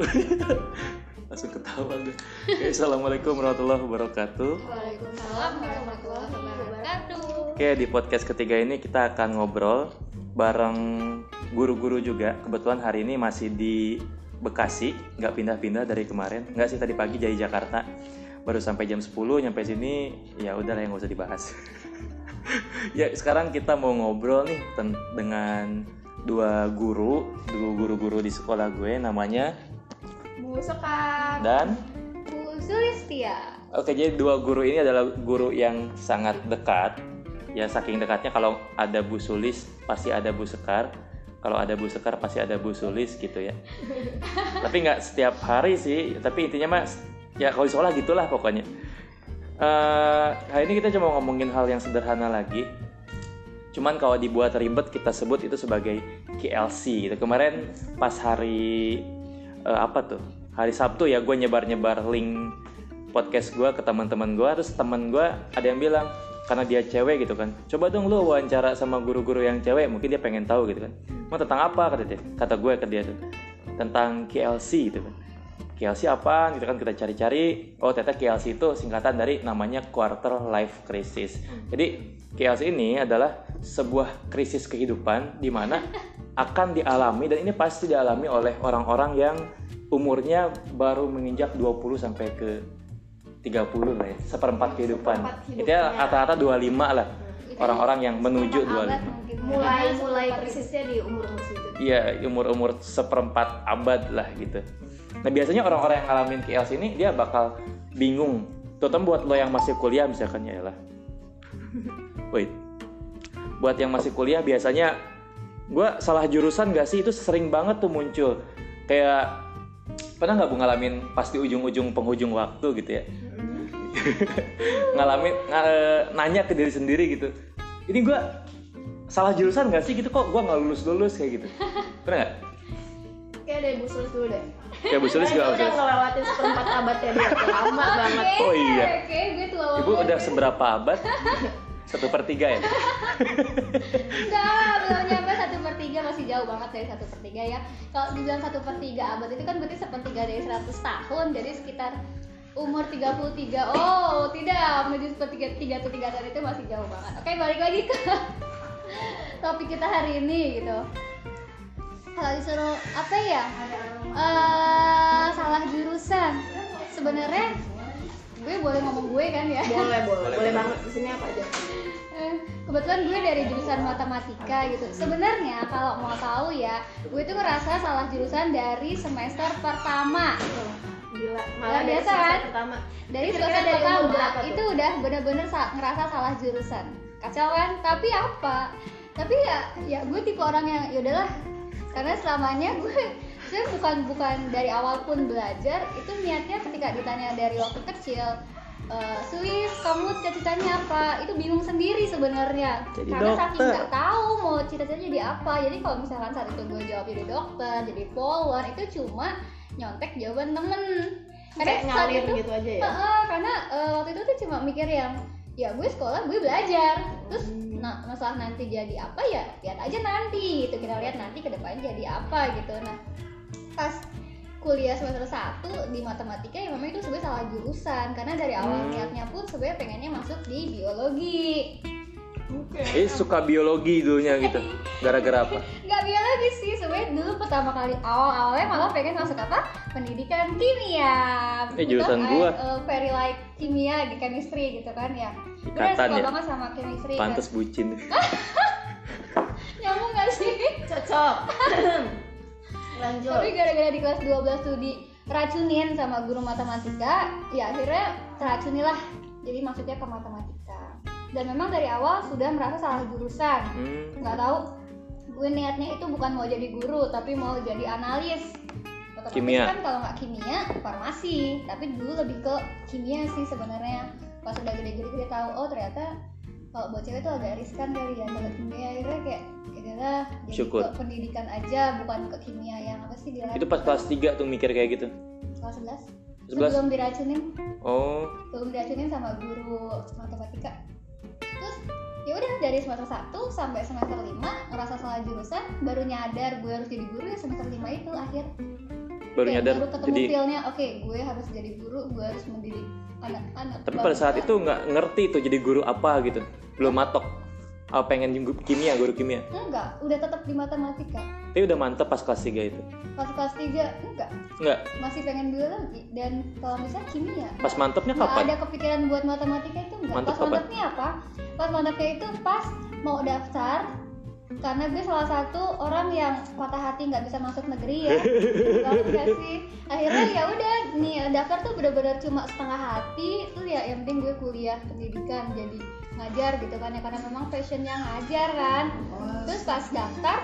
langsung ketawa gue. Oke, assalamualaikum warahmatullahi wabarakatuh. Waalaikumsalam warahmatullahi wabarakatuh. Oke di podcast ketiga ini kita akan ngobrol bareng guru-guru juga. Kebetulan hari ini masih di Bekasi nggak pindah-pindah dari kemarin. Nggak sih tadi pagi dari Jakarta. Baru sampai jam 10 nyampe sini ya udah lah yang gak usah dibahas. Ya sekarang kita mau ngobrol nih dengan dua guru dua guru-guru di sekolah gue namanya Bu Sekar. dan Bu Sulistia. Oke, jadi dua guru ini adalah guru yang sangat dekat. Ya, saking dekatnya kalau ada Bu Sulis pasti ada Bu Sekar. Kalau ada Bu Sekar pasti ada Bu Sulis gitu ya. tapi nggak setiap hari sih. Tapi intinya mas, ya kalau di sekolah gitulah pokoknya. Eh, hari ini kita cuma ngomongin hal yang sederhana lagi. Cuman kalau dibuat ribet kita sebut itu sebagai KLC gitu. Kemarin pas hari eh, apa tuh? Hari Sabtu ya gue nyebar-nyebar link podcast gue ke teman-teman gue terus teman gue ada yang bilang karena dia cewek gitu kan. Coba dong lu wawancara sama guru-guru yang cewek mungkin dia pengen tahu gitu kan. Mau tentang apa? kata dia. Kata gue ke dia tuh tentang KLC gitu kan. KLC apa gitu kan kita cari-cari. Oh ternyata KLC itu singkatan dari namanya quarter life crisis. Jadi KLC ini adalah sebuah krisis kehidupan di mana akan dialami dan ini pasti dialami oleh orang-orang yang umurnya baru menginjak 20 sampai ke 30 lah ya, seperempat kehidupan. Itu ya rata-rata 25 lah orang-orang yang menuju Seperempat abad 25. mungkin. mulai mulai krisisnya di umur umur segitu Iya, umur-umur seperempat abad lah gitu. Nah, biasanya orang-orang yang ngalamin KLC ini dia bakal bingung. Terutama buat lo yang masih kuliah misalkan ya lah. Wait. Buat yang masih kuliah biasanya gue salah jurusan gak sih itu sering banget tuh muncul. Kayak pernah nggak bu ngalamin pas di ujung-ujung penghujung waktu gitu ya? ngalamin nga- eh, nanya ke diri sendiri gitu. Ini gue salah jurusan gak sih gitu? Kok gue nggak lulus lulus kayak gitu? Pernah nggak? Kayak dari Bu Sulis dulu deh. Ya bu Sulis juga udah ngelewatin seperempat abadnya dia. Lama banget. Oh iya. Oke, gue tua ibu udah seberapa abad satu per tiga ya Enggak, belum nyampe satu per tiga masih jauh banget dari satu per tiga ya. Kalau dibilang satu per tiga abad itu kan berarti sepertiga dari 100 tahun, jadi sekitar umur 33 Oh, tidak, menuju sepertiga tiga atau tiga tahun itu masih jauh banget. Oke, balik lagi ke topik kita hari ini gitu. Kalau disuruh apa ya? Eh, salah jurusan. Sebenarnya gue boleh ngomong gue kan ya? boleh Boleh, boleh boleh. banget di sini apa aja Kebetulan gue dari jurusan matematika gitu. Sebenarnya kalau mau tahu ya gue tuh ngerasa salah jurusan dari semester pertama. Gila malah dari biasa, semester kan? pertama. Dari semester dari pertama itu udah bener-bener sa- ngerasa salah jurusan. Kacau kan? Tapi apa? Tapi ya ya gue tipe orang yang ya udahlah. Karena selamanya gue saya bukan bukan dari awal pun belajar itu niatnya ketika ditanya dari waktu kecil eh Sulis, kamu cita-citanya apa? Itu bingung sendiri sebenarnya. Jadi Karena saking dokter. nggak tahu mau cita-citanya jadi apa. Jadi kalau misalkan saat itu gue jawab jadi dokter, jadi polwan, itu cuma nyontek jawaban temen. kayak saat ngalir itu- gitu aja ya Heeh, karena eh, waktu itu tuh cuma mikir yang ya gue sekolah gue belajar terus nah masalah nanti jadi apa ya lihat aja nanti gitu kita lihat nanti ke depan jadi apa gitu nah pas kuliah semester 1 di matematika ya memang itu sebenarnya salah jurusan. Karena dari awal Hmm. niatnya pun sebenarnya pengennya masuk di biologi. Eh suka biologi dulunya gitu. Gara-gara apa? Nggak biologi sih sebenarnya dulu pertama kali awal awalnya malah pengen masuk apa? Pendidikan kimia. Eh, jurusan Because I, gua. uh, very like kimia di chemistry gitu kan ya. Gue suka ikatan ya. banget sama chemistry kan. pantes bucin. Nyambung gak sih? Cocok lanjut. Tapi gara-gara di kelas 12 tuh diracunin sama guru matematika ya akhirnya teracunilah. Jadi masuknya ke matematika. Dan memang dari awal sudah merasa salah jurusan. Hmm. nggak tahu gue niatnya itu bukan mau jadi guru tapi mau jadi analis. Otomatis Kimia. kan kalau nggak kimia farmasi. Tapi dulu lebih ke kimia sih sebenarnya. Pas udah gede-gede tahu oh ternyata kalau buat cewek tuh agak riskan kali ya kalau kimia. Akhirnya kayak ya jadi Syukur. ke pendidikan aja bukan ke kimia yang apa sih dia itu pas kelas 3 tuh mikir kayak gitu? Kelas 11 11 sebelum diracunin. Oh. Belum diracunin sama guru matematika. Terus ya udah dari semester 1 sampai semester 5 ngerasa salah jurusan baru nyadar gue harus jadi guru ya semester 5 itu akhir. Baru Kayak nyadar baru ketemu jadi feel-nya oke gue harus jadi guru gue harus mendidik anak-anak tapi pada saat itu nggak ngerti tuh jadi guru apa gitu. Belum matok. Apa pengen kimia guru kimia. Enggak udah tetap di matematika. Tapi udah mantep pas kelas 3 itu. Pas kelas 3 enggak. Nggak masih pengen biologi dan kalau bisa kimia pas mantepnya kapan? ada kepikiran buat matematika itu enggak. Mantep pas kapan? mantepnya apa? Pas mantepnya itu pas mau daftar karena gue salah satu orang yang patah hati nggak bisa masuk negeri ya. Nggak sih. Akhirnya ya udah nih daftar tuh bener-bener cuma setengah hati. Tuh ya yang penting gue kuliah pendidikan jadi ngajar gitu kan ya. Karena memang passionnya ngajar kan. Terus pas daftar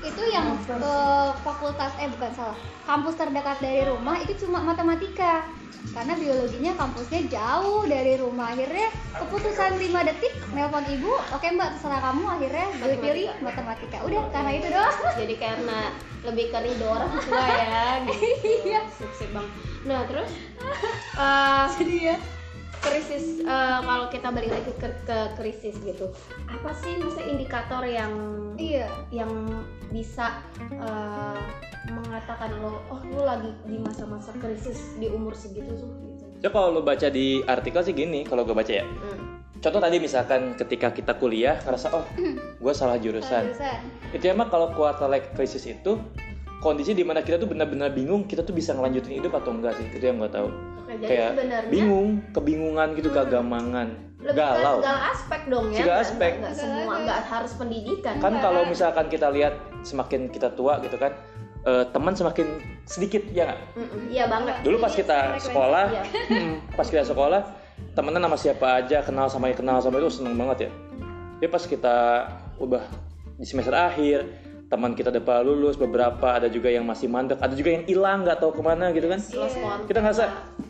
itu yang eh, fakultas eh bukan salah. Kampus terdekat dari rumah itu cuma matematika. Karena biologinya kampusnya jauh dari rumah. Akhirnya keputusan 5 detik nelpon ibu oke mbak terserah kamu. Akhirnya gue pilih matematika. Udah karena itu doang. Jadi karena lebih ke ridho orang tua ya gitu. Iya. bang. Nah terus? Eh, jadi ya krisis eh, kalau kita balik lagi ke, ke krisis gitu. Apa sih misalnya indikator yang iya. yang bisa eh, mengatakan lo oh lo lagi di masa-masa krisis di umur segitu tuh? Gitu ya kalau lo baca di artikel sih gini kalau gue baca ya. Hmm. contoh tadi misalkan ketika kita kuliah ngerasa oh gue salah jurusan. Jurusan. Itu emang kalau quarter life crisis itu kondisi di mana kita tuh benar-benar bingung kita tuh bisa ngelanjutin hidup atau enggak sih? Itu yang gue tahu. Nah, kayak sebenarnya bingung kebingungan gitu kagamangan lebih ke galau. segala aspek dong ya Segala aspek. nggak, semua nggak harus pendidikan kan Enggak. kalau misalkan kita lihat semakin kita tua gitu kan eh, teman semakin sedikit ya nggak? Iya banget. Dulu pas kita Frekuensi, sekolah iya. hmm, pas kita sekolah temenan sama siapa aja kenal sama kenal sama itu seneng banget ya. Tapi pas kita udah di semester akhir teman kita udah pada lulus beberapa ada juga yang masih mandek ada juga yang hilang nggak tahu ke mana gitu kan. Kontak. kita ngerasa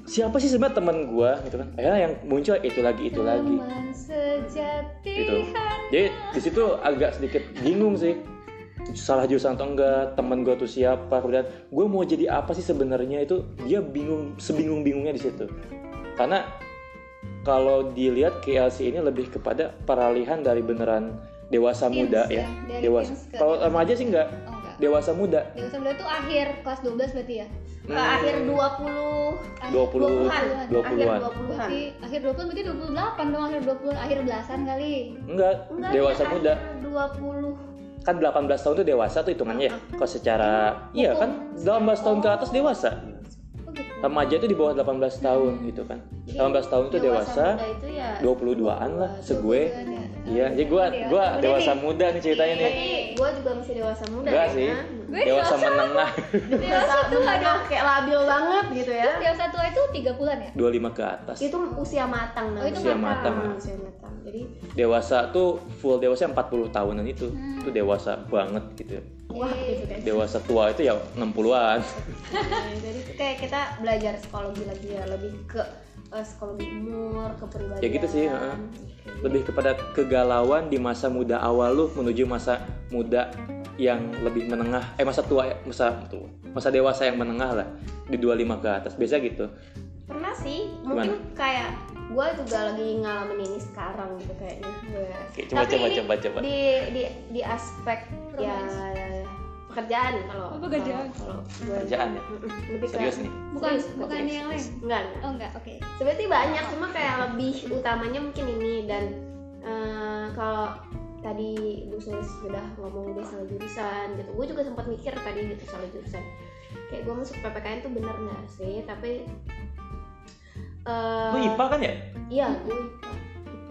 siapa sih sebenarnya teman gua gitu kan? Akhirnya yang muncul itu lagi itu lagi. Teman sejati Gitu. jadi di situ agak sedikit bingung sih. Salah jurusan atau enggak teman gue tuh siapa kemudian gue mau jadi apa sih sebenarnya? Itu dia bingung sebingung bingungnya di situ. Karena kalau dilihat KLC ini lebih kepada peralihan dari beneran dewasa Teens muda ya, ya, dewasa. kalau remaja sih enggak. Oh enggak. Dewasa muda. Dewasa muda itu akhir kelas 12 berarti ya? Ke akhir 20 Akhir 20 20-an. 20-an. akhir 20-an berarti akhir 20 berarti 28 dong akhir 20 akhir belasan kali. Enggak, Enggak, dewasa dia muda. akhir 20 kan 18 tahun itu dewasa tuh hitungannya. Ya kalau secara iya kan 18 tahun ke atas dewasa remaja itu di bawah 18 tahun gitu kan. 18 tahun itu dewasa muda itu ya 22-an lah segue Bukan ya. iya jadi gua gua Udah dewasa nih. muda nih ceritanya nih. Berarti gue juga masih dewasa muda enggak ya sih. Gue dewasa dewasa menengah. dewasa menengah kayak labil banget gitu ya. Dewasa tua itu 30-an ya? 25 ke atas. Itu usia matang Oh, itu Usia matang. matang. usia matang. Jadi dewasa tuh full dewasa 40 tahunan itu. Hmm. itu dewasa banget gitu wah gitu kan. Dewasa tua itu ya 60-an Nah, jadi itu kayak kita belajar psikologi lagi ya lebih ke eh, psikologi umur kepribadian. Ya gitu sih, heeh. Oke. lebih kepada kegalauan di masa muda awal lu menuju masa muda yang lebih menengah eh masa tua ya masa tua masa dewasa yang menengah lah di 25 ke atas. Biasa gitu. Pernah sih mungkin kayak gue juga lagi ngalamin ini sekarang gitu kayaknya. Gue Oke, coba Tapi coba ini coba coba. di di di aspek ya pekerjaan kalau Oh, pekerjaan. kalau gue Pekerjaan ya? Lebih serius nih? Bukan Serius, bukan serius. yang lain? Enggak oh enggak oke. Sebenarnya banyak cuma kayak lebih utamanya mungkin ini dan eh, kalau tadi Bu Sulis sudah ngomong dia salah jurusan gitu. Gue juga sempat mikir tadi gitu salah jurusan. Kayak gue masuk PPKN tuh bener nggak sih? Tapi eh, lu IPA kan ya? iya gue IPA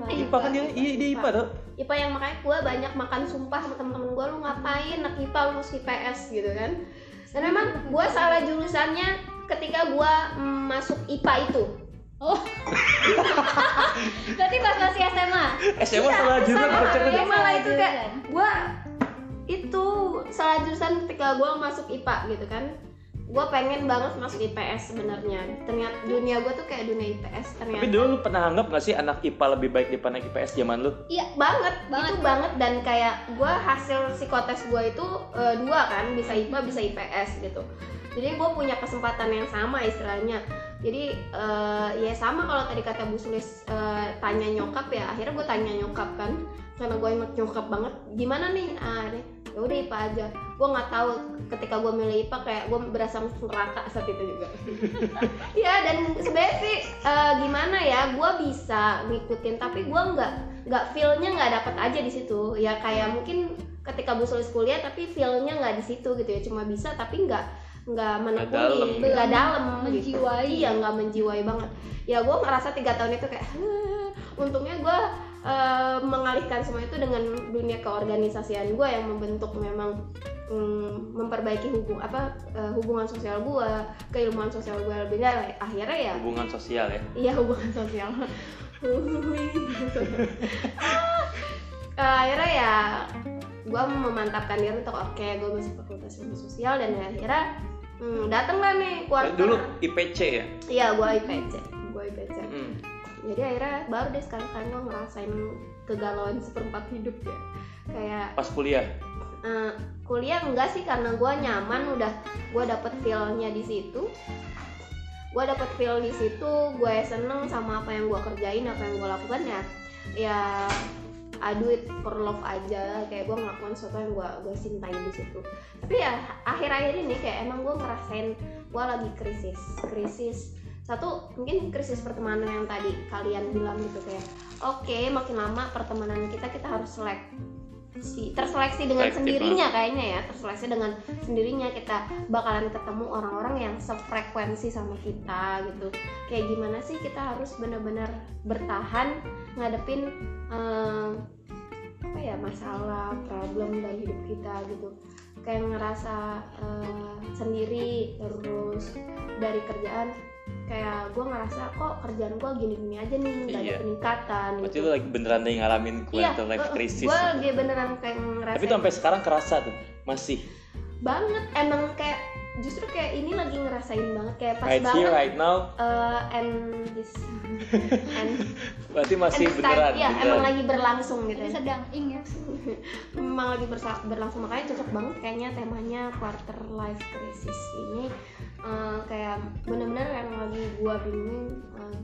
Eh, IPA kan dia iya dia IPA tuh IPA yang makanya gue banyak makan sumpah sama temen-temen gue lu ngapain anak IPA lu masuk IPS gitu kan. Dan memang gue salah jurusannya ketika gue mm, masuk IPA itu. Oh. Berarti pas masih SMA SMA salah jurusan sama. Iya, malah itu kayak Jurusan. gue itu salah jurusan ketika gue masuk IPA gitu kan gue pengen banget masuk IPS sebenarnya. Ternyata dunia gue tuh kayak dunia IPS ternyata. Tapi dulu lu pernah anggap gak sih anak IPA lebih baik daripada anak IPS zaman lu? Iya banget, Banget. itu banget. Dan kayak gue hasil psikotes gue itu eh, dua kan bisa IPA bisa IPS gitu. Jadi gue punya kesempatan yang sama istilahnya. Jadi eh, ya sama kalau tadi kata Bu Sulis eh, tanya nyokap ya akhirnya gue tanya nyokap kan karena gue emang nyokap banget. Gimana nih? Ah, nih, ya udah IPA aja. Gue nggak tahu ketika gue milih IPA kayak gue berasa masuk neraka saat itu juga. Ya dan sebenarnya sih eh, gimana ya gue bisa ngikutin tapi gue nggak nggak feelnya nggak dapet aja di situ. Ya kayak mungkin ketika Bu Sulis kuliah tapi feelnya nggak di situ gitu ya. Cuma bisa tapi nggak nggak menekuni. dalam. nggak dalam gitu. Menjiwai. iya nggak menjiwai banget. Ya gue ngerasa tiga tahun itu kayak untungnya gue eh, mengalihkan semua itu dengan dunia keorganisasian gue yang membentuk memang mm, memperbaiki hubung apa eh, hubungan sosial gue keilmuan sosial gue lebih dalam akhirnya ya hubungan sosial ya? Iya hubungan sosial. Eh, akhirnya ya gue memantapkan diri untuk oke gue masuk fakultas ilmu sosial dan akhirnya hmm, dateng lah nih kuarter dulu IPC ya? Iya gue IPC gue IPC Hmm. Jadi akhirnya baru deh sekarang kan gue ngerasain kegalauan seperempat hidup ya. Kayak pas kuliah? Eh, kuliah enggak sih karena gue nyaman udah gue dapet feelnya di situ. Gue dapet feel di situ gue seneng sama apa yang gue kerjain apa yang gue lakukan ya ya I do it for love aja. Kayak gue ngelakuin sesuatu yang gue gue cintai di situ. Tapi ya akhir-akhir ini kayak emang gue ngerasain gue lagi krisis krisis satu mungkin krisis pertemanan yang tadi kalian bilang gitu kayak oke makin lama pertemanan kita kita harus selek si terseleksi dengan Selektif sendirinya kayaknya ya terseleksi dengan sendirinya kita bakalan ketemu orang-orang yang sefrekuensi sama kita gitu. Kayak gimana sih kita harus benar-benar bertahan ngadepin eh, apa ya masalah problem dari hidup kita gitu. Kayak ngerasa eh, sendiri terus dari kerjaan kayak gue ngerasa kok kerjaan gue gini-gini aja nih nggak ada Iya. peningkatan berarti gitu. lu lagi beneran nih ngalamin quarter life crisis gue lagi beneran kayak ngerasa tapi tuh sampai sekarang kerasa tuh masih? Banget emang kayak justru kayak ini lagi ngerasain banget kayak pas right banget here right now. eh, and this. And, berarti masih and beneran ya beneran. emang lagi berlangsung gitu Jadi ya. sedang ingat. emang lagi berlangsung. Makanya cocok banget kayaknya temanya quarter life crisis ini eh, kayak bener-bener yang lagi gua bingung eh,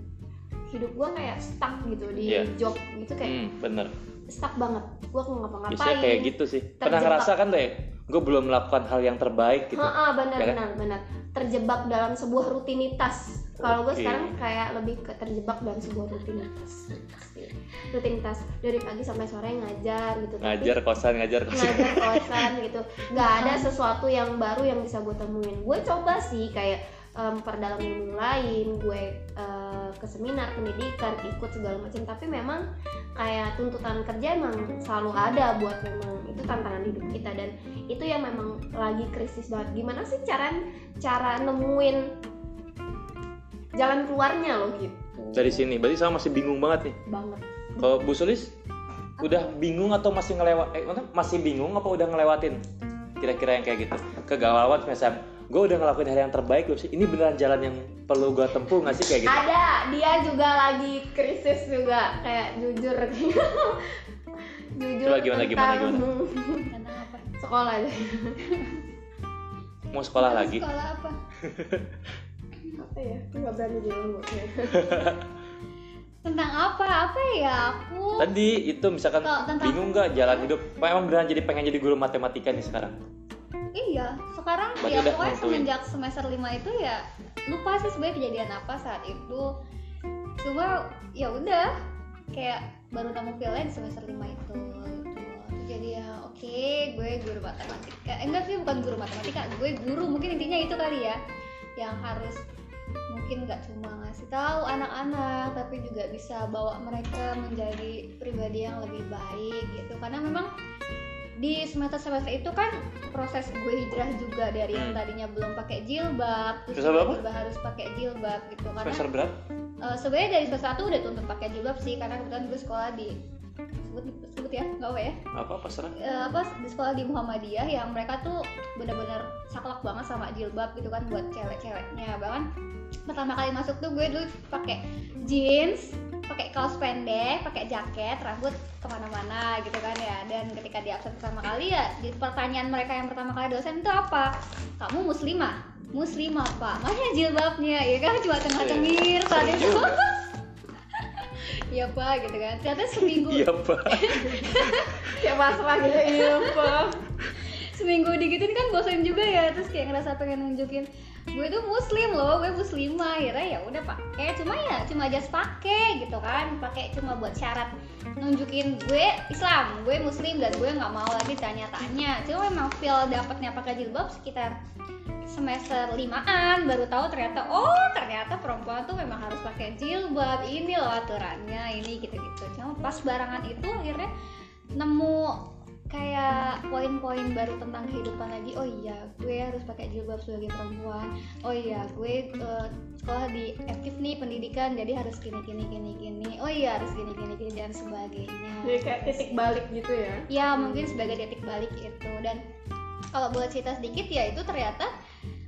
hidup gua kayak stuck gitu di Iya. job gitu kayak hmm, bener stuck banget gua nggak ngapa-ngapain biasanya kayak gitu sih pernah Terjebak. ngerasa kan tuh ya gue belum melakukan hal yang terbaik gitu Heeh, benar Ya kan? benar benar. Terjebak dalam sebuah rutinitas. Kalau gue sekarang kayak lebih ke terjebak dalam sebuah rutinitas. Rutinitas dari pagi sampai sore ngajar gitu. Tapi ngajar kosan ngajar kosan ngajar kosan gitu. Nggak ada sesuatu yang baru yang bisa gue temuin. Gue coba sih kayak em, perdalam ilmu lain, gue eh, ke seminar pendidikan, ikut segala macam. Tapi memang kayak tuntutan kerja emang selalu ada buat memang itu tantangan hidup kita. Dan itu yang memang lagi krisis banget. Gimana sih cara cara nemuin jalan keluarnya loh gitu dari sini. Berarti sama masih bingung banget nih. Banget. Kalau Bu Sulis udah bingung atau masih ngelewat eh, masih bingung apa udah ngelewatin? Kira-kira yang kayak gitu. Kegalauan misalnya gue udah ngelakuin hal yang terbaik belum sih ini beneran jalan yang perlu gue tempuh nggak sih kayak gitu ada dia juga lagi krisis juga kayak jujur jujur Coba gimana, gimana, tentang Tentang apa? sekolah deh mau sekolah Tentang lagi Sekolah apa? apa ya Aku nggak berani bilang. Tentang apa? Apa ya aku? tadi itu misalkan tentang- bingung nggak jalan hidup emang beneran jadi pengen jadi guru matematika nih sekarang Iya, sekarang Berarti ya pokoknya semenjak semester 5 itu ya lupa sih sebenarnya kejadian apa saat itu. Cuma ya udah kayak baru nemu feelnya di semester 5 itu gitu. Jadi ya oke, gue guru matematika. Eh, enggak sih bukan guru matematika, gue guru mungkin intinya itu kali ya yang harus mungkin nggak cuma ngasih tahu anak-anak tapi juga bisa bawa mereka menjadi pribadi yang lebih baik gitu karena memang di semester semester itu kan proses gue hijrah juga dari yang Hmm. tadinya belum pakai jilbab terus tiba-tiba harus pakai jilbab gitu. Karena semester berapa eh, sebenarnya dari semester satu udah tuntut pakai jilbab sih karena kebetulan gue sekolah di sebut sebut ya nggak apa ya? Apa apa serah Eh, apa di sekolah di Muhammadiyah yang mereka tuh benar-benar saklek banget sama jilbab gitu kan buat cewek-ceweknya. Bahkan pertama kali masuk tuh gue dulu pakai jeans pakai kaos pendek pakai jaket rambut ke mana-mana gitu kan ya. Dan ketika di absen pertama kali ya di pertanyaan mereka yang pertama kali dosen itu apa? Kamu muslimah? Muslimah pak. Mana jilbabnya ya kan? Cuma tengah cengir saat itu juga. iya pak gitu kan. Ternyata seminggu. Iya pak. Kayak pasrah gitu iya pak. Seminggu digituin kan bosan juga ya. Terus kayak ngerasa pengen nunjukin gue tuh muslim loh gue muslimah. Akhirnya ya udah pakai cuma ya cuma jas pakai gitu kan. Pakai cuma buat syarat nunjukin gue Islam gue muslim dan gue nggak mau lagi tanya-tanya. Cuma memang feel dapatnya pakai jilbab sekitar semester limaan baru tahu ternyata oh ternyata perempuan tuh memang harus pakai jilbab. Ini loh aturannya ini gitu-gitu. Cuma pas barangan itu akhirnya nemu kayak poin-poin baru tentang kehidupan lagi. Oh iya gue harus pakai jilbab sebagai perempuan. Oh iya gue eh, sekolah di aktif nih pendidikan jadi harus gini gini gini gini. Oh iya harus gini gini gini dan sebagainya. Jadi kayak titik balik gitu ya? Ya mungkin sebagai titik balik itu. Dan kalau buat cerita sedikit ya itu ternyata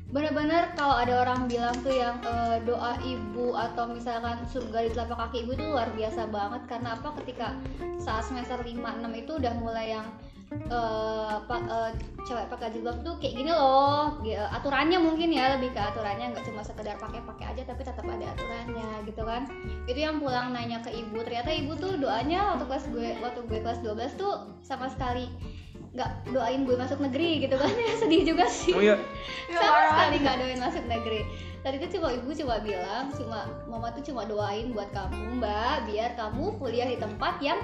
benar-benar kalau ada orang bilang tuh yang eh, doa ibu atau misalkan surga di telapak kaki ibu itu luar biasa banget. Karena apa? Ketika saat semester 5 6 itu udah mulai yang eh, apa eh, cewek pakai jilbab tuh kayak gini loh. Aturannya mungkin ya lebih ke aturannya. Nggak cuma sekedar pakai-pakai aja tapi tetap ada aturannya gitu kan. Itu yang pulang nanya ke ibu. Ternyata ibu tuh doanya waktu kelas gue waktu gue kelas 12 tuh sama sekali nggak doain gue masuk negeri gitu kan. Ya sedih juga sih. Oh iya. Sama sekali nggak doain masuk negeri. Tadi itu cuma ibu cuma bilang cuma mama tuh cuma doain buat kamu mbak biar kamu kuliah di tempat yang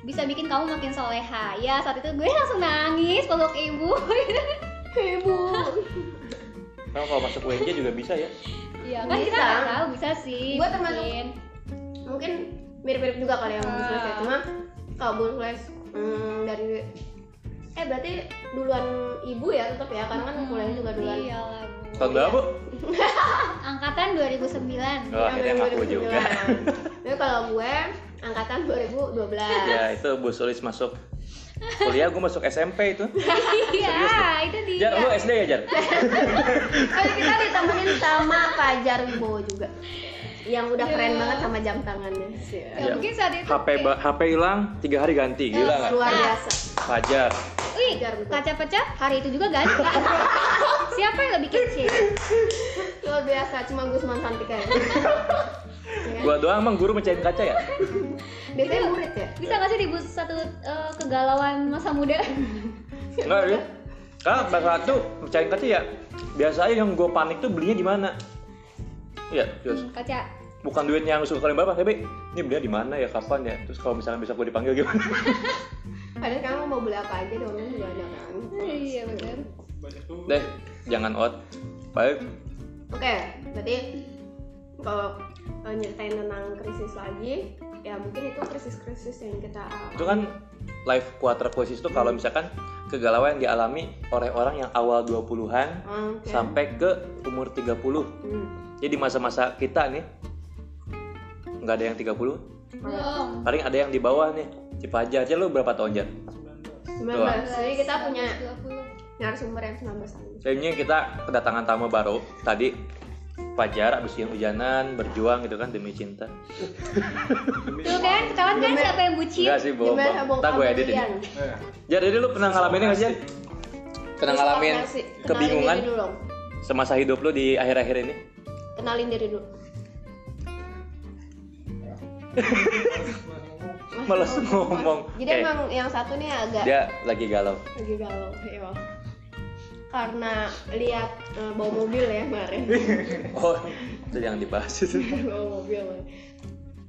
bisa bikin kamu makin soleha. Ya saat itu gue langsung nangis peluk ibu. Ibu. Nah, kalau masuk UNJ juga bisa ya? Iya kan kita Bisa. nggak tahu bisa sih Gua termasuk- mungkin. mungkin mirip-mirip juga kali yang Ah. Les ya cuma kalau Les hmm, dari eh berarti duluan ibu ya tetap ya karena kan kuliahnya juga duluan. Iya lah bu. Tahun berapa? Bu angkatan 2009 oh akhirnya ngaku 2009. juga. Tapi kalau gue angkatan 2012 ya itu Bu Sulis masuk kuliah gue masuk SMP itu. Iya itu dia. Jar lu SD ya Jar? Kan kita ditemenin sama Fajar Wibowo juga yang udah keren Iya. banget sama jam tangannya. Ya, Iya. mungkin saat itu HP ba- HP hilang tiga hari ganti. Gila nggak luar biasa. Fajar. Wih, kaca pecah hari itu juga ganti. Siapa yang lebih kecil? luar biasa cuma Gusman Santika ya. Gua doang emang guru mecahin kaca ya? Biasanya murid ya? Bisa nggak sih dibuat satu eh, kegalauan masa muda? enggak ya. Karena pada saat itu mecahin kaca ya? Biasa aja yang gue panik tuh belinya di mana Iya, terus Kaca. bukan duitnya yang suka kalian berapa, tapi ini belinya di mana ya, kapan ya? Terus kalau misalnya bisa gue dipanggil gimana? padahal kamu mau beli apa aja di online juga ada kan Iya benar. Deh, jangan out. Baik, oke berarti kalau eh, nyeritain tentang krisis lagi ya mungkin itu krisis-krisis yang kita alami. itu kan life quarter crisis itu kalau misalkan kegalauan yang dialami oleh orang yang awal 20-an Oke. sampai ke umur 30. Hmm. Jadi masa-masa kita nih nggak ada yang 30, Belum. paling ada yang di bawah nih. Cipaja aja lu berapa tahun Jar? 19 jadi kita punya 20. narasumber yang 19 tahun ini kita kedatangan tamu baru tadi Fajar abis hujan-hujanan berjuang gitu kan demi cinta. Tuh kan, ketahuan kan siapa yang bucin? Enggak sih bohong. Ntar gue edit ini. Jar, jadi lu pernah ngalamin ini nggak sih? Pernah ngalamin kebingungan semasa hidup lu di akhir-akhir ini? Kenalin diri dulu Males ngomong. jadi Oke, emang yang satu nih agak dia lagi galau. lagi galau ya karena lihat eh, bawa mobil ya kemarin Oh, itu yang dibahas itu. bawa mobil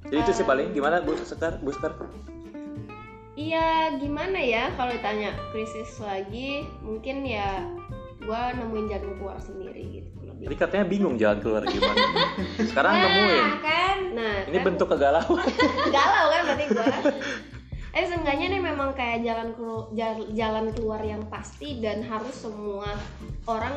Jadi itu sih paling gimana Bu Sekar? Bu Sekar? iya gimana ya kalau ditanya krisis lagi mungkin ya gua nemuin jalan keluar sendiri gitu Jadi katanya bingung jalan keluar gimana. Sekarang nemuin. kan? nah Ini kan bentuk kegalauan. galau kan berarti gua eh seenggaknya nih memang kayak jalan kelu- jal- jalan keluar yang pasti dan harus semua orang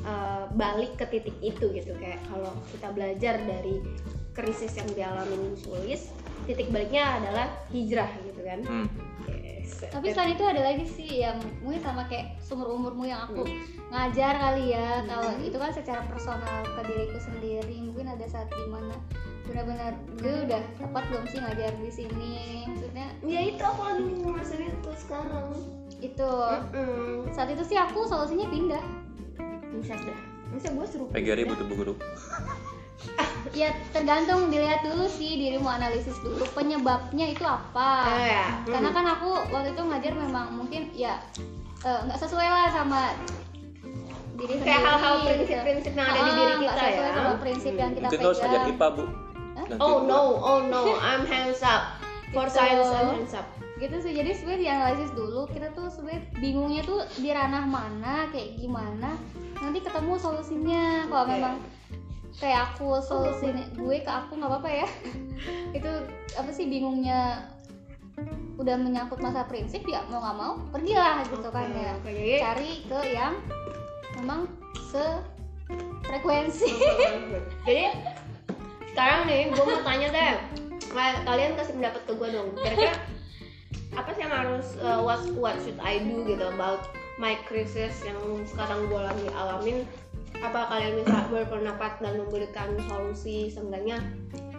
eh, balik ke titik itu gitu kayak kalau kita belajar dari krisis yang dialami Sulis titik baliknya adalah hijrah gitu kan Hmm. Yes. Tapi selain itu ada lagi sih yang mungkin sama kayak sumur umurmu yang aku ngajar kali ya. Kalau itu kan secara personal ke diriku sendiri mungkin ada saat di mana benar-benar gue udah tepat belum sih ngajar di sini. Maksudnya ya itu aku lagi ngerasain itu sekarang itu Mm-mm. saat itu sih aku solusinya pindah. bisa dah bisa gue seru PGRI butuh bu guru. ya tergantung. Dilihat dulu sih dirimu analisis dulu. Penyebabnya itu apa? Oh, ya. karena Hmm. kan aku waktu itu ngajar memang mungkin ya eh, nggak sesuai lah sama diri kayak sendiri, hal-hal gitu. prinsip-prinsip yang ada di Ah, diri nggak kita sesuai ya. sama prinsip yang kita mungkin pegang. IPA bu? Nanti oh no. Oh no. I'm hands up. For Gitu. science I'm hands up. Gitu sih. Jadi sebenarnya dianalisis dulu kita tuh sebenarnya bingungnya tuh di ranah mana kayak gimana nanti ketemu solusinya. Kalau Oke. memang kayak aku solusinya gue ke aku nggak apa-apa ya. Itu apa sih bingungnya udah menyangkut masa prinsip ya mau nggak mau pergilah gitu kan ya. jadi cari ke yang memang se frekuensi jadi sekarang nih gue mau tanya deh Ka- kalian kasih pendapat ke gue dong. Kira-kira apa sih yang harus uh, what what should I do gitu about my crisis yang sekarang gue lagi alamin apa kalian bisa berpendapat dan memberikan solusi seenggaknya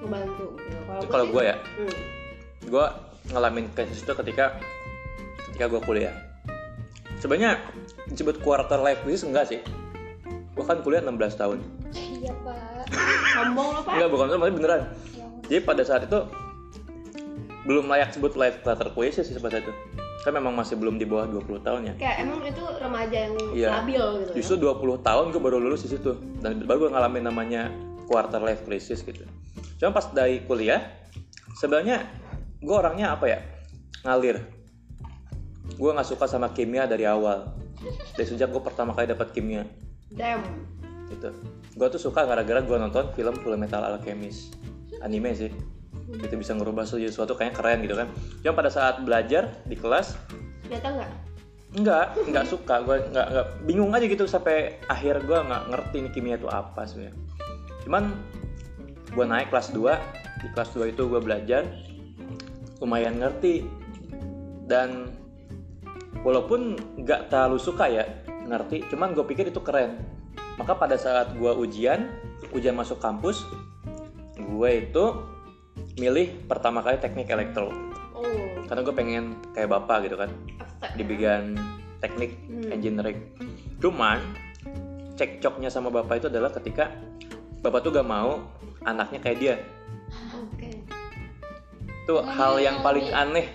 membantu gitu. Kalau sih- gue ya? hmm. gue ngalamin krisis itu ketika ketika gue kuliah. Sebenarnya disebut quarter life crisis enggak sih? Gue kan kuliah 16 tahun. Iya pak. Sombong lo pak. Enggak bukan tapi beneran. Ya, jadi pada saat itu belum layak sebut life quarter crisis sih pada itu kan memang masih belum di bawah 20 tahun ya. Kayak emang itu remaja yang Iya. labil gitu justru 20 tahun gue baru lulus di situ. Dan baru gue ngalamin namanya quarter life crisis gitu. Cuma pas dari kuliah sebenarnya gue orangnya apa ya? Ngalir. Gue nggak suka sama kimia dari awal. Dari sejak gue pertama kali dapat kimia. Damn. Gitu. Gue tuh suka gara-gara gue nonton film Full Metal Alchemist. Anime sih itu bisa ngerubah sesuatu kayaknya keren gitu kan cuma pada saat belajar di kelas nyata nggak Enggak, enggak suka. Gue enggak, enggak bingung aja gitu sampai akhir gue nggak ngerti nih kimia itu apa sebenarnya. Cuman gue naik kelas 2, di kelas 2 itu gue belajar lumayan ngerti dan walaupun nggak terlalu suka ya ngerti, cuman gue pikir itu keren. Maka pada saat gue ujian, ujian masuk kampus, gue itu milih pertama kali teknik elektro oh karena gue pengen kayak bapak gitu kan di bagian teknik Hmm. engineering. Cuman cekcoknya sama bapak itu adalah ketika bapak tuh gak mau anaknya kayak dia. oke Itu Oh, hal yang iya, paling iya. aneh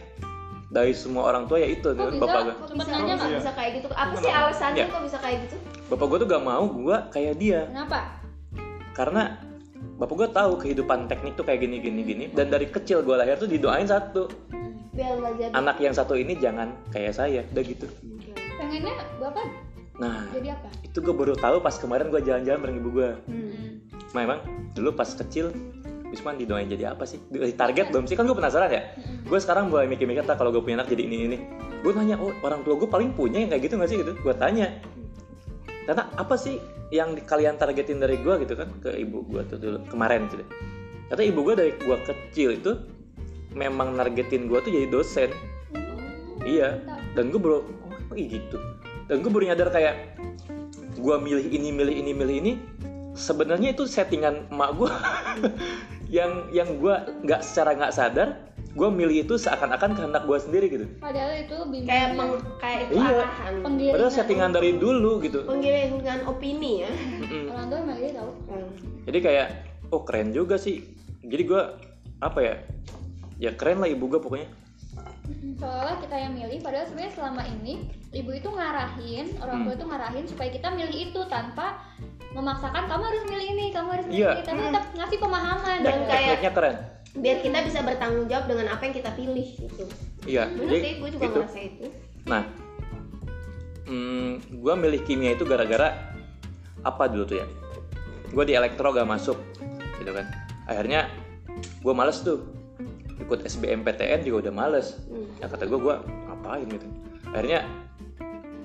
dari semua orang tua ya itu Kok bisa? bapak gue. bisa nanya nggak? bisa kayak gitu apa sih alasannya Ya. kok bisa kayak gitu Bapak gue tuh gak mau gue kayak dia kenapa karena bapak gue tahu kehidupan teknik tuh kayak gini gini gini dan dari kecil gue lahir tuh didoain satu biar nggak jadi anak yang satu ini jangan kayak saya udah gitu. pengennya bapak Nah jadi apa itu gue baru tahu pas kemarin gue jalan-jalan bareng ibu gue. Hmm. Nah, emang dulu pas kecil Wisman didoain jadi apa sih? Di target belum sih? Kan gue penasaran ya. Gue sekarang mulai mikir-mikir tak kalau gue punya anak jadi ini ini. Gue nanya, oh orang tua gue paling punya yang kayak gitu gak sih gitu? Gue tanya. Karena apa sih yang kalian targetin dari gue gitu kan ke ibu gue tuh dulu kemarin gitu. Kata ibu gue dari gue kecil itu memang nargetin gue tuh jadi dosen. Iya. Dan gue baru, oh iya gitu. Dan gue baru nyadar kayak gue milih ini milih ini milih ini sebenarnya itu settingan emak gue yang yang gue nggak secara nggak sadar gue milih itu seakan-akan kehendak gue sendiri gitu. Padahal itu kayak bimbingan peng, kayak itu Iya. arahan. Penggiringan padahal settingan dari dulu gitu. Penggiringan opini ya. Orang tua emang gitu. Tau jadi kayak oh keren juga sih. Jadi gue apa ya? Ya keren lah ibu gue pokoknya. Seolah kita yang milih padahal sebenarnya selama ini ibu itu ngarahin orang tua Hmm. itu ngarahin supaya kita milih itu tanpa memaksakan kamu harus milih ini kamu harus milih Iya. ini. Tapi tetap ngasih pemahaman. Dan gitu. kayak- keren biar kita bisa bertanggung jawab dengan apa yang kita pilih gitu iya jadi sih gue juga gitu. ngerasa itu Nah, hmm, gue milih kimia itu gara-gara apa dulu tuh ya? Gue di elektro gak masuk, gitu kan. Akhirnya gue males tuh ikut SBMPTN juga udah males. Hmm. Ya kata gue, gue ngapain gitu. Akhirnya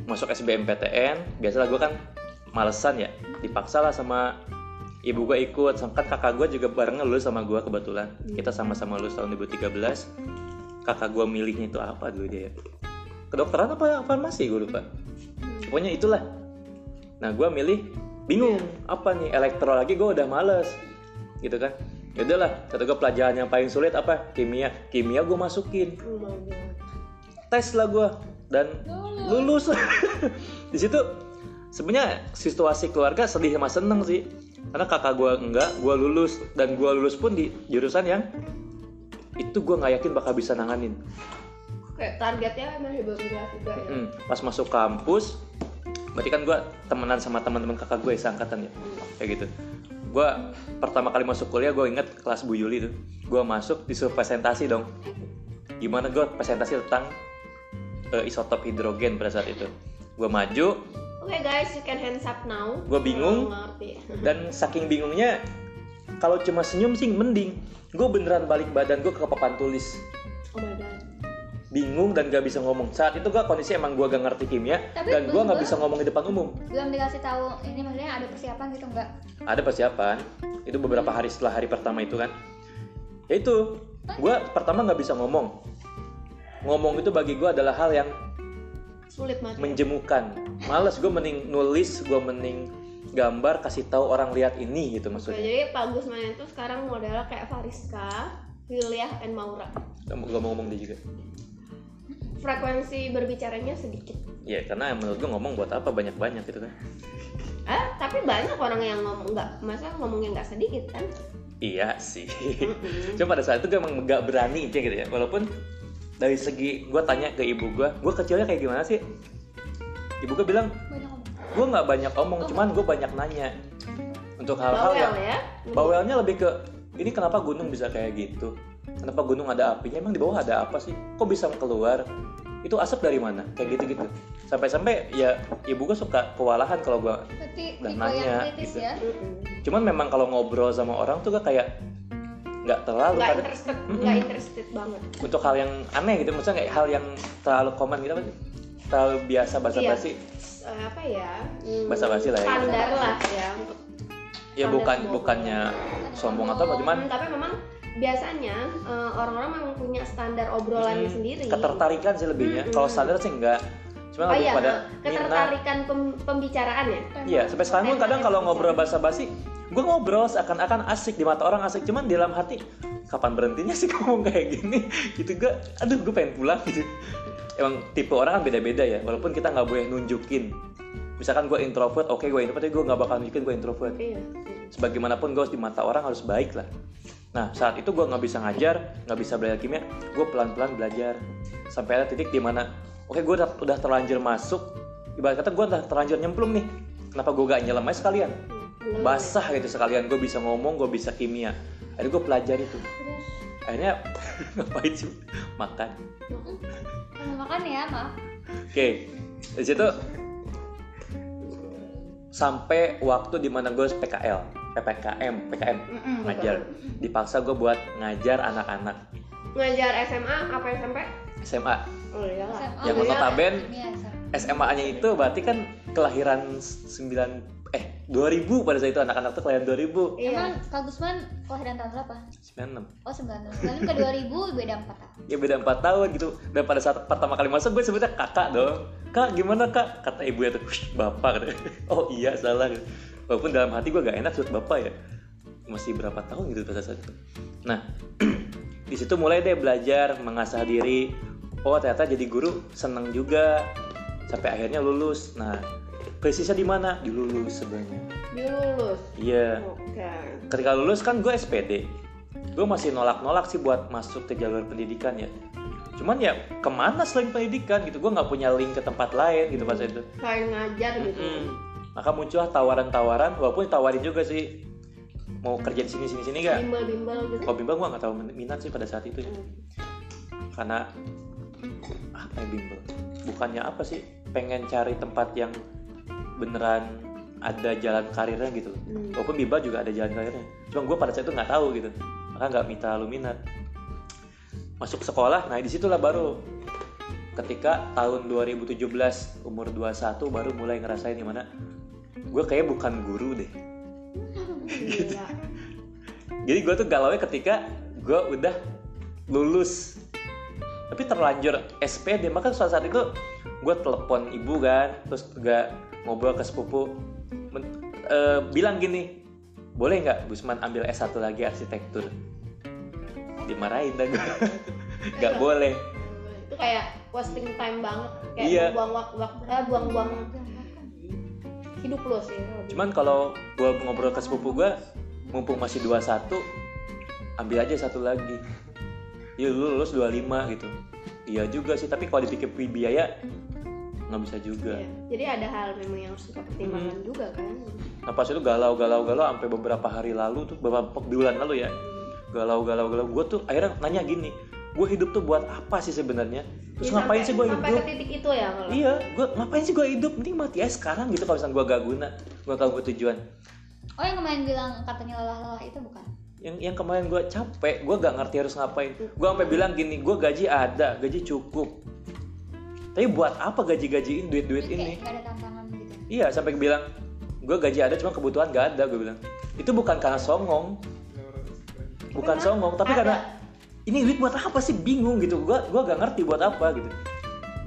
masuk SBMPTN, biasalah gue kan malesan ya, dipaksa lah sama ibu gue ikut, kan kakak gue juga bareng lulus sama gue kebetulan. Kita sama-sama lulus tahun 2013. Kakak gue milihnya itu apa dulu dia? Kedokteran apa farmasi gue lupa. Pokoknya itulah. Nah gue milih bingung apa nih elektro lagi gue udah males gitu kan. Ya udahlah, kata gue pelajaran yang paling sulit apa? Kimia. Kimia gue masukin tes lah gue dan lulus di situ sebenarnya situasi keluarga sedih sama seneng sih karena kakak gue enggak gue lulus. Dan gue lulus pun di jurusan yang itu gue nggak yakin bakal bisa nanganin. Kayak targetnya emang hebat juga ya. Mm, pas masuk kampus berarti kan gue temenan sama teman-teman kakak gue seangkatan ya? Kayak gitu. Gue pertama kali masuk kuliah gue inget kelas Bu Yuli tuh. Gue masuk disuruh presentasi dong. Gimana gue presentasi tentang eh, isotop hidrogen pada saat itu. Gue maju Oke guys, you can hands up now. Gua bingung. Dan saking bingungnya kalau cuma senyum sih mending. Gue beneran balik badan gue ke papan tulis. Oh my god. bingung dan gak bisa ngomong. Saat itu gue kondisi emang gue gak ngerti kimia Tapi dan gue nggak gua- bisa ngomong di depan umum. belum dikasih tahu ini maksudnya ada persiapan gitu enggak ada persiapan. Itu beberapa hari setelah hari pertama itu kan. Ya itu gue pertama nggak bisa ngomong. Ngomong itu bagi gue adalah hal yang Sulit banget. menjemukan males gue mending nulis gue mending gambar kasih tahu orang lihat ini gitu Oke, maksudnya jadi Pak Gusman itu sekarang modelnya kayak Fariska, Wilia, and Maura. gak mau gak mau ngomong dia juga Frekuensi berbicaranya sedikit. ya karena menurut gue ngomong buat apa banyak banyak gitu kan Ah, tapi banyak orang yang ngomong nggak, masa ngomongnya nggak sedikit kan? iya sih Mm-mm. cuma pada saat itu gue emang gak berani gitu ya walaupun dari segi gue tanya ke ibu gue gue kecilnya kayak gimana sih? Ibu gue bilang banyak ngomong. Gue nggak banyak omong cuman gue banyak nanya. Untuk hal-hal yang ya? bawelnya lebih ke ini kenapa gunung bisa kayak gitu? Kenapa gunung ada apinya? Emang di bawah ada apa sih? Kok bisa keluar? Itu asap dari mana? Kayak gitu gitu sampai-sampai ya ibu gue suka kewalahan kalau gue berarti Dan nanya, gitu. ya? Cuman memang kalau ngobrol sama orang tuh gue kayak nggak terlalu Nggak interested, nggak interested banget. untuk hal yang aneh gitu maksudnya kayak hal yang terlalu common gitu apa sih? terlalu biasa basa basi S- eh, apa ya? Hmm, Basa-basi lah ya. Standar lah ya. untuk ya bukan semua bukannya sombong atau Hmm, tapi memang biasanya eh, orang-orang memang punya standar obrolannya Hmm, sendiri. ketertarikan sih lebihnya Mm-mm. kalau standar sih enggak cuma Oh lebih iya, pada eh, ketertarikan pem- pembicaraan ya. iya sampai sekarang pun kadang kalau ngobrol basa-basi gue ngobrol seakan-akan asik di mata orang asik. Cuman di dalam hati kapan berhentinya sih ngomong kayak gini? Gitu gue aduh gue pengen pulang. Gitu. Emang tipe orang kan beda-beda ya. Walaupun kita nggak boleh nunjukin. Misalkan gue introvert oke gue introvert tapi gue nggak bakal nunjukin gue introvert. Iya. sebagaimanapun gue di mata orang harus baik lah. Nah saat itu gue nggak bisa ngajar nggak bisa belajar kimia gue pelan-pelan belajar. Sampai ada titik di mana oke gue udah, udah terlanjur masuk. Ibarat kata gue udah terlanjur nyemplung nih. Kenapa gue gak nyelam aja sekalian Hmm, basah gitu sekalian. Gue bisa ngomong gue bisa kimia. Akhirnya gue pelajari tuh. Terus? Akhirnya ngapain sih? Makan. Makan ya maaf. Oke di situ sampai waktu di mana gue PKL PPKM PKM Mm-mm, ngajar. Dipaksa gue buat ngajar anak-anak. Ngajar SMA apa SMP? SMA Oh iya lah. SMA. yang Oh, iya. notaben. SMA-nya itu berarti kan kelahiran 9 eh 2000 pada saat itu anak-anak tuh kelahiran 2000 Iya. emang Kak Gusman kelahiran tahun berapa? 96 oh 96 ke 2000 beda 4 tahun. Ya beda 4 tahun gitu. Dan pada saat pertama kali masuk gue sebutnya kakak dong. Kak gimana kak? Kata ibu ya tuh "Wih, bapak. Kata. oh iya salah. Gitu. walaupun dalam hati gue gak enak sebut bapak ya. Masih berapa tahun gitu pada saat itu. Nah di situ mulai deh belajar mengasah diri. Oh ternyata jadi guru seneng juga. Sampai akhirnya lulus. Nah presisnya di mana di lulus sebenarnya Dia lulus. iya Oke. ketika lulus kan gue SPD gue masih nolak-nolak sih buat masuk ke jalur pendidikan ya cuman ya ke mana selain pendidikan gitu gue nggak punya link ke tempat lain gitu pas itu Kayak ngajar gitu. Mm-mm. maka muncullah tawaran-tawaran walaupun tawarin juga sih mau kerja di sini sini sini gak Bimbel-bimbel gitu. kalau bimbel gue nggak tahu minat sih pada saat itu ya. Hmm. karena apa ya bimbel bukannya apa sih pengen cari tempat yang beneran ada jalan karirnya gitu. Hmm. walaupun bimbel juga ada jalan karirnya. Cuma gue pada saat itu nggak tahu gitu. Maka nggak minta lu minat masuk sekolah nah di situlah baru ketika tahun 2017 umur 21 baru mulai ngerasain gimana gue kayak bukan guru deh. Gila. jadi gue tuh galau ketika gue udah lulus. Tapi terlanjur SPD maka suatu saat itu gue telepon ibu kan terus juga ngobrol ke sepupu Men- eh, bilang gini boleh nggak Gusman ambil S1 lagi arsitektur? Dimarahin dah gue nggak boleh. Itu kayak wasting time banget. Kayak Iya. buang waktu, eh, buang-buang hidup lo sih. Cuman kalau gua ngobrol ke sepupu gua mumpung masih 21 ambil aja satu lagi. Iya lu lulus 25 gitu. Iya juga sih tapi kalau dipikir biaya nggak bisa juga. Iya. jadi ada hal memang yang harus kita pertimbangkan Hmm. juga kan? Nah pas itu galau galau galau sampai beberapa hari lalu tuh beberapa bulan lalu ya. Galau galau galau gue tuh akhirnya nanya gini gue hidup tuh buat apa sih sebenarnya? Terus Ya, ngapain sampai- sih gue sampai hidup? ke titik itu ya kalau iya gue ngapain sih gue hidup? Mending mati aja sekarang gitu kalau misalnya gue gak guna gue gak bertujuan oh yang kemarin bilang katanya lelah-lelah itu bukan? Yang yang kemarin gue capek gue gak ngerti harus ngapain. Gue sampai bilang gini gue gaji ada gaji cukup tapi buat apa gaji-gajiin duit-duit ini gak ada tantangan gitu. Iya sampai bilang gue gaji ada cuma kebutuhan gak ada gue bilang. Itu bukan karena songong. Bukan Memang songong tapi ada. karena ini duit buat apa sih? Bingung gitu. Gue gua gak ngerti buat apa gitu.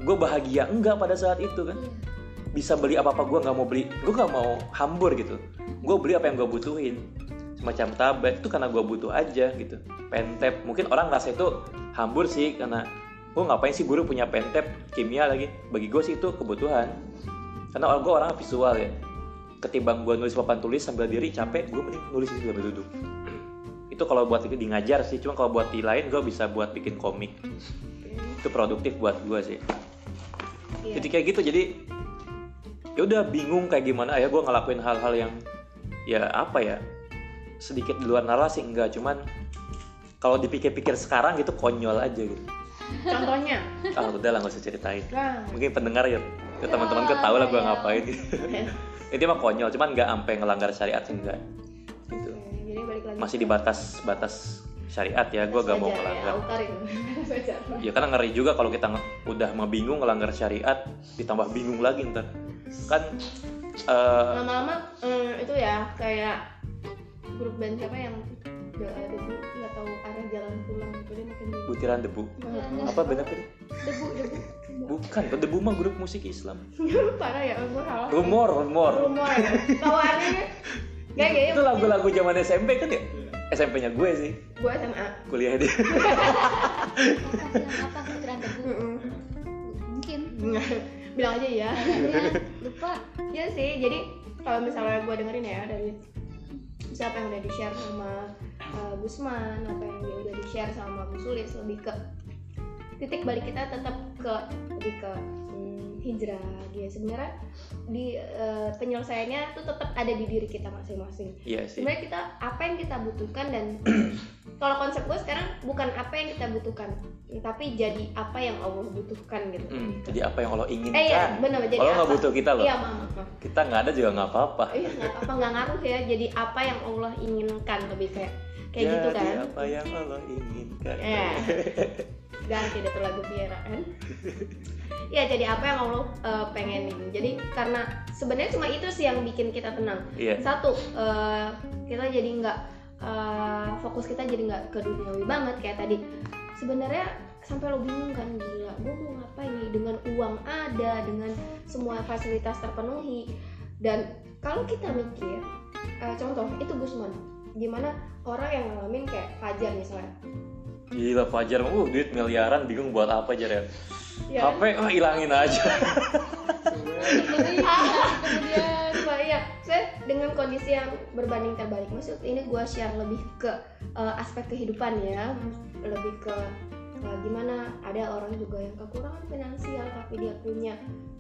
Gue bahagia enggak pada saat itu kan? Iya. bisa beli apa apa gue nggak mau beli gue nggak mau hambur gitu. Gue beli apa yang gue butuhin. Semacam tablet itu karena gue butuh aja gitu. Pentep mungkin orang rasa itu hambur sih karena gue ngapain sih guru punya pentep kimia lagi? Bagi gue sih itu kebutuhan. Karena orang gue orang visual ya. Ketimbang gue nulis papan tulis sambil diri capek gue mending nulis sambil duduk. Itu kalau buat itu di ngajar sih cuma kalau buat di lain gue bisa buat bikin komik. Itu produktif buat gue sih. Iya. jadi kayak gitu jadi ya udah bingung kayak gimana. Ya gue ngelakuin hal-hal yang ya apa ya sedikit di luar nalar sih enggak. Cuman kalau dipikir-pikir sekarang gitu konyol aja gitu contohnya? Ah udah lah nggak usah ceritain. Nah mungkin pendengar ya ya teman-teman gue tahu lah. gue ya. ngapain. Itu mah konyol cuman nggak sampai ngelanggar syariat sih enggak. Gitu. Oke, jadi balik lagi masih di batas batas syariat ya gue gak mau ya, ngelanggar. Wajar. ya karena ngeri juga kalau kita udah mau bingung ngelanggar syariat ditambah bingung lagi ntar. Kan eh, lama-lama eh, itu ya kayak grup band siapa yang nggak tahu arah jalan pulang dia butiran debu. Iya. apa benar tadi? Debu debu. Bukan debu mah grup musik Islam. Parah ya gue salah. Rumor rumor. Rumor ya. Tawannya Gak ya, itu lagu-lagu zaman SMP kan ya? SMP-nya gue sih. Gue SMA kuliah di apa butiran debu mungkin. Bilang aja ya Iya, lupa. Ya sih jadi kalau misalnya gue dengerin ya dari siapa yang udah di share sama uh, Gusman apa yang udah di share sama Bu Sulis lebih ke titik balik kita tetap ke lebih ke hijrah dia. Sebenarnya di uh, penyelesaiannya tuh tetap ada di diri kita masing-masing. Iya sih. Sebenarnya kita apa yang kita butuhkan dan kalau konsep gue sekarang bukan apa yang kita butuhkan tapi jadi apa yang Allah butuhkan gitu. Hmm, jadi apa yang Allah inginkan. Eh iya benar jadi Allah nggak butuh kita loh. Iya maaf maaf kita nggak ada juga nggak apa-apa. Iya nggak apa nggak ngaruh ya jadi apa yang Allah inginkan lebih kayak kayak gitu jadi kan. apa yang Allah inginkan. Ya ganti deh tuh lagu Viera kan? Ya jadi apa yang Allah eh, pengenin? Jadi karena sebenarnya cuma itu sih yang bikin kita tenang. Iya. Satu eh, kita jadi nggak eh, fokus kita jadi nggak ke duniawi banget. Kayak tadi sebenarnya sampai lo bingung kan gila gue mau ngapain nih? Dengan uang ada dengan semua fasilitas terpenuhi. Dan kalau kita mikir eh, contoh itu Gusman. Gimana orang yang ngalamin kayak Fajar misalnya gila Fajar uh duit miliaran bingung buat apa aja ya ya kan? HP ah hilangin aja kemudian Cuma iya, saya dengan kondisi yang berbanding terbalik. Maksud ini gue share lebih ke eh, aspek kehidupan ya, lebih ke eh, gimana ada orang juga yang kekurangan finansial tapi dia punya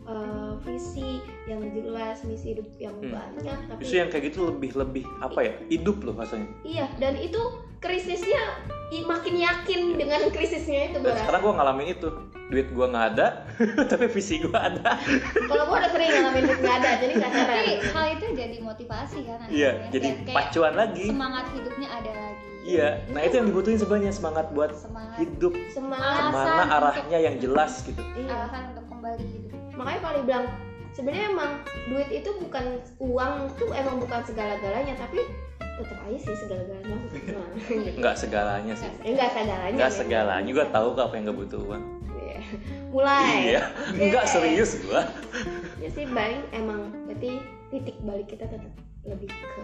eh, visi yang jelas, misi hidup yang Hmm. banyak. Tapi justru yang kayak gitu lebih lebih apa ya hidup loh rasanya iya, dan itu krisisnya makin yakin dengan krisisnya itu gue sekarang gue ngalamin itu. Duit gue nggak ada tapi visi gue ada. Kalau gue udah sering ngalamin duit nggak ada, jadi nggak heran. tapi hal itu jadi motivasi kan iya jadi Kayak- kayak pacuan lagi. semangat hidupnya ada lagi. Iya nah itu yang dibutuhin sebenarnya semangat buat semangat. hidup. Semangat. ke mana Alasan arahnya yang jelas gitu. Iya. alasan untuk kembali hidup. Makanya paling bilang sebenarnya emang duit itu bukan uang itu emang bukan segala-galanya tapi tetap aja sih segala-galanya. Nah, gitu. nggak segalanya sih. Ya nggak segalanya. Nggak segalanya. Gue tahu kok apa yang nggak butuh uang. Iya. mulai. Iya. Nggak serius gue ya sih paling emang berarti titik balik kita tetap lebih ke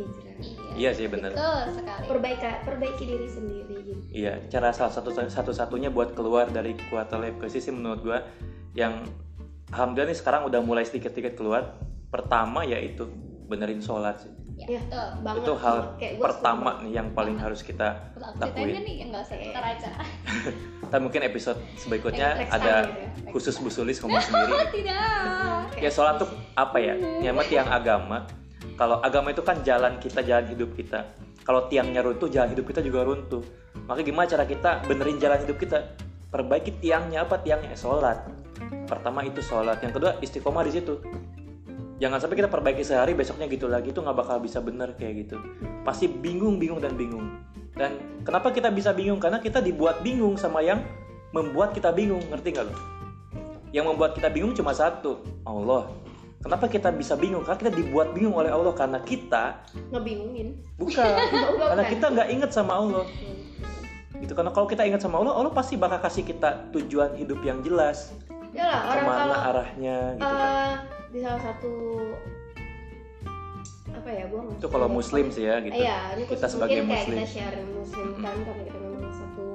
hijrah. Iya sih benar betul sekali. Perbaiki perbaiki diri sendiri. Gitu Iya, cara salah satu satu-satunya buat keluar dari kuartal life crisis sih menurut gua yang alhamdulillah nih sekarang udah mulai sedikit-sedikit keluar. Pertama yaitu benerin sholat sih. Ya, betul. banget. Itu hal Kayak gua pertama nih yang paling harus kita lakuin. nih yang ntar aja kita mungkin episode berikutnya ada gitu ya. khusus busulis ngomong sendiri. Tidak. Ya sholat tuh apa ya? Nyama tiang agama. Kalau agama itu kan jalan kita jalan hidup kita. Kalau tiangnya runtuh jalan hidup kita juga runtuh. Maka gimana cara kita benerin jalan hidup kita? Perbaiki tiangnya apa? Tiangnya Eh, sholat. Pertama itu sholat. Yang kedua istiqomah di situ jangan sampai kita perbaiki sehari besoknya gitu lagi itu nggak bakal bisa bener kayak gitu. Pasti bingung bingung dan bingung. Dan kenapa kita bisa bingung? Karena kita dibuat bingung sama yang membuat kita bingung ngerti nggak lo yang membuat kita bingung cuma satu Allah. Kenapa kita bisa bingung? Karena kita dibuat bingung oleh Allah karena kita ngebingungin. Bukan. Karena kita nggak ingat sama Allah. Gitu karena kalau kita ingat sama Allah Allah pasti bakal kasih kita tujuan hidup yang jelas. Ya lah orang ke mana kalau arahnya gitu kan. eh, di salah satu apa ya gua itu kalau muslim sih ya gitu. Iya, ini Kita sebagai muslim. kita sharing muslim kan karena kita memang satu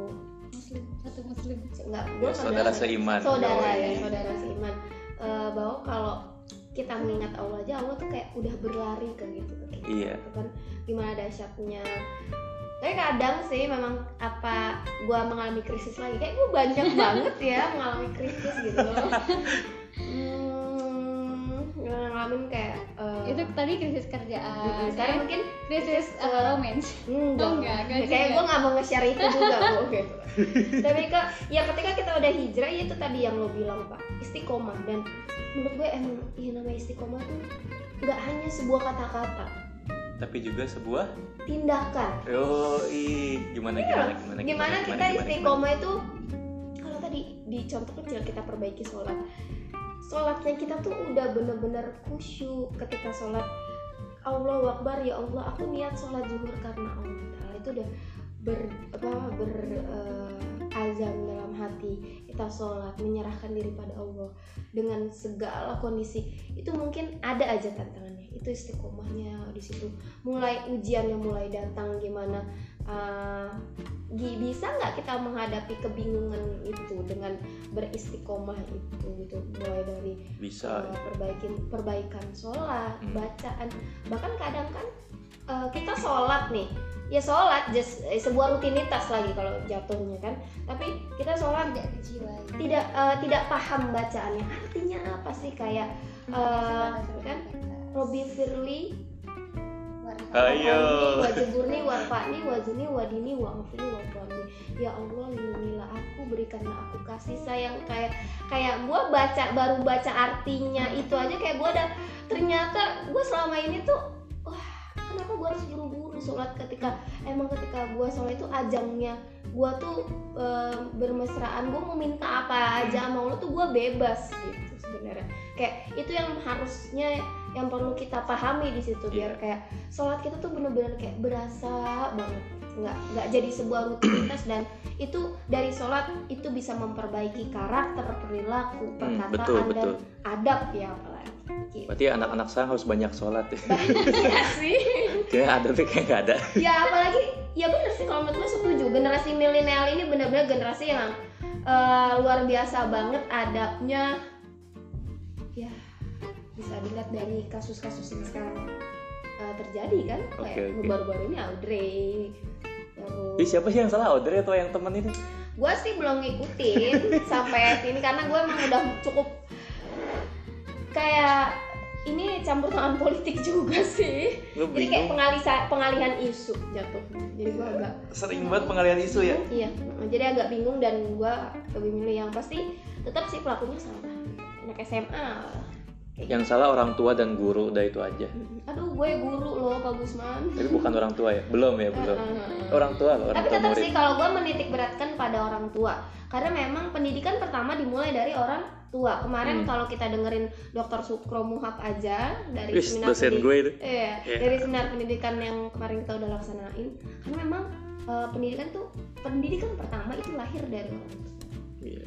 muslim satu muslim. Enggak Ya, gua saudara kadang- seiman saudara Oh, ya iya. saudara seiman. Eh, bahwa kalau kita mengingat Allah aja Allah tuh kayak udah berlari ke gitu ke kita Iya. gitu kan. Gimana dahsyatnya. Tapi kadang sih memang apa gua mengalami krisis lagi kayak gua banyak banget ya mengalami krisis gitu. hmm, ngalamin kayak eh, itu tadi krisis mm, kerjaan sekarang ya. mungkin krisis eh, uh, romance. enggak, Oh, enggak, enggak kayak gue nggak mau nge-share itu juga kok gitu. Tapi ke ya ketika kita udah hijrah ya itu tadi yang lo bilang pak. Istiqomah. Dan menurut gue emang ya namanya istiqomah tuh nggak hanya sebuah kata-kata. Tapi juga sebuah tindakan. Yo gimana Iya, gimana gimana gimana kita gimana, gimana? istiqomah itu kalau tadi di contoh kecil kita perbaiki sholat sholatnya kita tuh udah bener-bener khusyuk ketika sholat Allah Akbar ya Allah aku niat sholat zuhur karena Allah itu udah ber apa ber eh, azam dalam hati kita sholat menyerahkan diri pada Allah dengan segala kondisi itu mungkin ada aja tantangannya. Itu istiqomahnya di situ. Mulai ujiannya mulai datang gimana gi- bisa nggak kita menghadapi kebingungan itu dengan beristiqomah itu gitu? Mulai dari bisa. uh, perbaikin perbaikan sholat Hmm. bacaan. Bahkan kadang kan uh, kita sholat nih ya sholat just eh, sebuah rutinitas lagi kalau jatuhnya kan. Tapi kita sholat tidak dijiwai. tidak uh, tidak paham bacaannya. Artinya apa sih? Kayak uh, kan Robi Firli Ayo. wajiburni warfani wazuni wadini wa'afini wa'afani ya Allah lindungilah aku berikanlah aku kasih sayang. Kayak kayak gue baca baru baca artinya itu aja kayak gue udah ternyata gue selama ini tuh wah kenapa gue harus buru-buru sholat ketika emang ketika gue sholat itu ajangnya gue tuh eh, bermesraan gue mau minta apa aja sama Allah tuh gue bebas gitu sebenarnya kayak itu yang harusnya yang perlu kita pahami di situ biar Iya. kayak sholat kita tuh bener-bener kayak berasa banget nggak nggak jadi sebuah rutinitas dan itu dari sholat itu bisa memperbaiki karakter perilaku Hmm, perkataan betul dan betul. adab ya apalagi gitu. berarti anak-anak saya harus banyak sholat. Ya sih. Kayaknya ada kayak nggak ada. Ya apalagi ya bener sih kalau menurut gue setuju. Generasi milenial ini benar-benar generasi yang eh, luar biasa banget adabnya. Ya bisa dilihat dari kasus-kasus yang sekarang eh, terjadi kan. Kayak Oke, oke. baru-baru ini Audrey Ih, siapa sih yang salah? Audrey atau yang temen ini? Gue sih belum ngikutin sampai sini karena gue emang udah cukup kayak ini campur tangan politik juga sih. Lu jadi kayak pengalihan pengalihan isu jatuh. Jadi gue agak sering banget pengalihan isu ya? Iya. Jadi agak bingung dan gue lebih milih yang pasti tetap sih pelakunya salah. Anak SMA kayak yang salah orang tua dan guru udah itu aja. Gitu. aduh gue guru loh Pak Gusman tapi bukan orang tua ya? Belum ya belum. Orang tua loh orang tapi tetap murid. sih kalau gue menitik beratkan pada orang tua. Karena memang pendidikan pertama dimulai dari orang tua. Kemarin Hmm. kalau kita dengerin Dr. Sukro Muhab aja dari Wis, seminar dosen pendidik- gue itu. Iya, Iya. dari seminar pendidikan yang kemarin kita udah laksanain. Karena memang eh, pendidikan tuh pendidikan pertama itu lahir dari orang tua. Iya.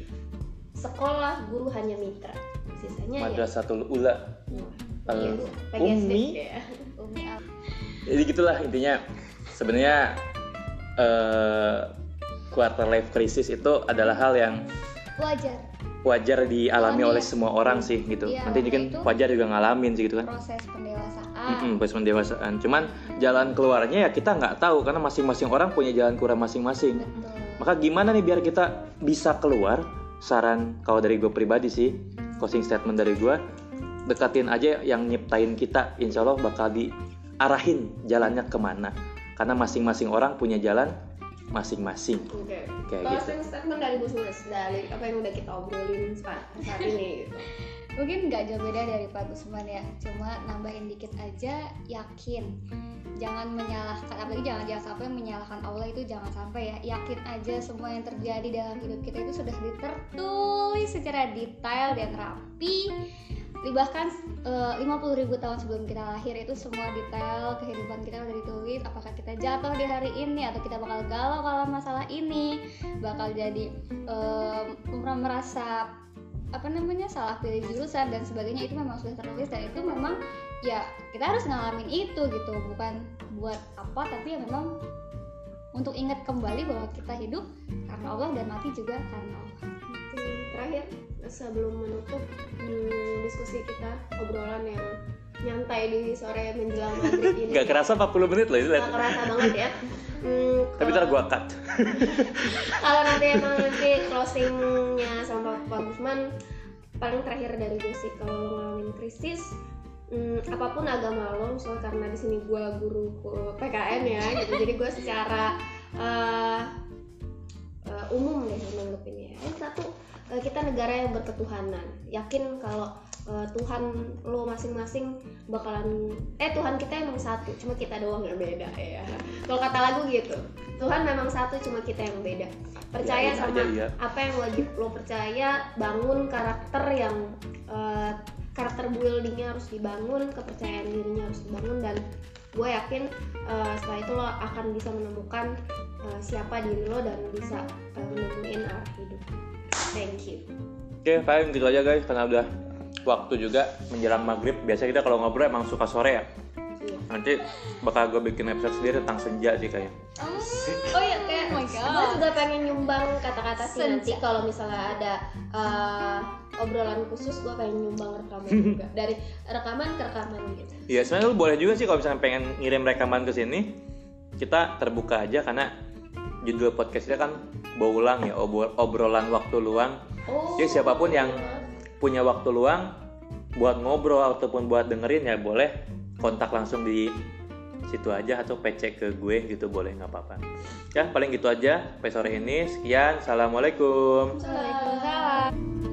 sekolah guru hanya mitra sisanya ya. Madrasatul ula. Hmm. Al- Iya. Ummi. Umi Al- jadi gitulah intinya. Sebenarnya eh quarter life crisis itu adalah hal yang wajar. wajar dialami Alami oleh ya. semua orang sih gitu. Iya, nanti itu- wajar juga ngalamin sih gitu kan. proses pendewasaan. Mm-mm, proses pendewasaan. Cuman jalan keluarnya ya kita nggak tahu karena masing-masing orang punya jalan keluar masing-masing. Maka gimana nih biar kita bisa keluar? Saran kalau dari gue pribadi sih closing statement dari gue dekatin aja yang nyiptain kita insya Allah bakal diarahin jalannya ke mana karena masing-masing orang punya jalan masing-masing Oke. Kayak gitu. Closing statement dari Bu Sulis dari apa yang udah kita obrolin saat, saat ini gitu. mungkin nggak jauh beda dari Pak Gusman ya. Cuma nambahin dikit aja yakin. Jangan menyalahkan apalagi jangan jangan sampai menyalahkan Allah itu jangan sampai ya. Yakin aja semua yang terjadi dalam hidup kita itu sudah ditertulis secara detail dan rapi. Bahkan lima puluh ribu tahun sebelum kita lahir itu semua detail kehidupan kita udah ditulis. Apakah kita jatuh di hari ini atau kita bakal galau kalau masalah ini? Bakal jadi em, merasa apa namanya salah pilih jurusan dan sebagainya itu memang sudah tertulis dan itu memang ya kita harus ngalamin itu gitu. Bukan buat apa tapi ya memang untuk ingat kembali bahwa kita hidup karena Allah dan mati juga karena Allah. Terakhir sebelum menutup hmm, diskusi kita obrolan yang nyantai di sore menjelang maghrib ini. Nggak kerasa 40 menit loh itu Nggak kerasa banget ya. Hmm, tapi ntar gue cut. Kalau nanti emang nanti closingnya sama Pak Gusman paling terakhir dari gue sih kalau lo ngalamin krisis hmm, apa pun agama lo misalnya karena di sini gue guru PKN ya gitu. Jadi gue secara uh, uh, umum deh nanggepinnya yang satu uh, kita negara yang berketuhanan. Yakin kalau uh, Tuhan lo masing-masing bakalan eh Tuhan kita emang satu cuma kita doang yang beda ya. Kalau kata lagu gitu Tuhan memang satu cuma kita yang beda. Percaya Yakin sama aja, iya. apa yang wajib lo percaya bangun karakter yang uh, karakter buildingnya harus dibangun kepercayaan dirinya harus dibangun dan gue yakin uh, setelah itu lo akan bisa menemukan uh, siapa diri lo dan bisa uh, menemuin arah hidup. Thank you. Oke paling gitu aja guys. Karena udah waktu juga menjelang maghrib. Biasa kita kalau ngobrol emang suka sore ya. Iya. nanti bakal gue bikin episode sendiri tentang senja sih kayak oh. Ya kayak oh my gue juga pengen nyumbang kata-kata sih nanti. Kalau misalnya ada uh, obrolan khusus gue pengen nyumbang rekaman juga. Dari rekaman ke rekaman gitu. Iya sebenarnya lu boleh juga sih kalau misalnya pengen ngirim rekaman ke sini kita terbuka aja karena judul podcastnya kan baulang ya obro- obrolan waktu luang. Oh. Jadi siapa pun yang punya waktu luang buat ngobrol ataupun buat dengerin ya boleh kontak langsung di situ aja atau PC ke gue gitu boleh nggak apa-apa. Ya paling gitu aja sampai sore ini. Sekian assalamualaikum. Waalaikumsalam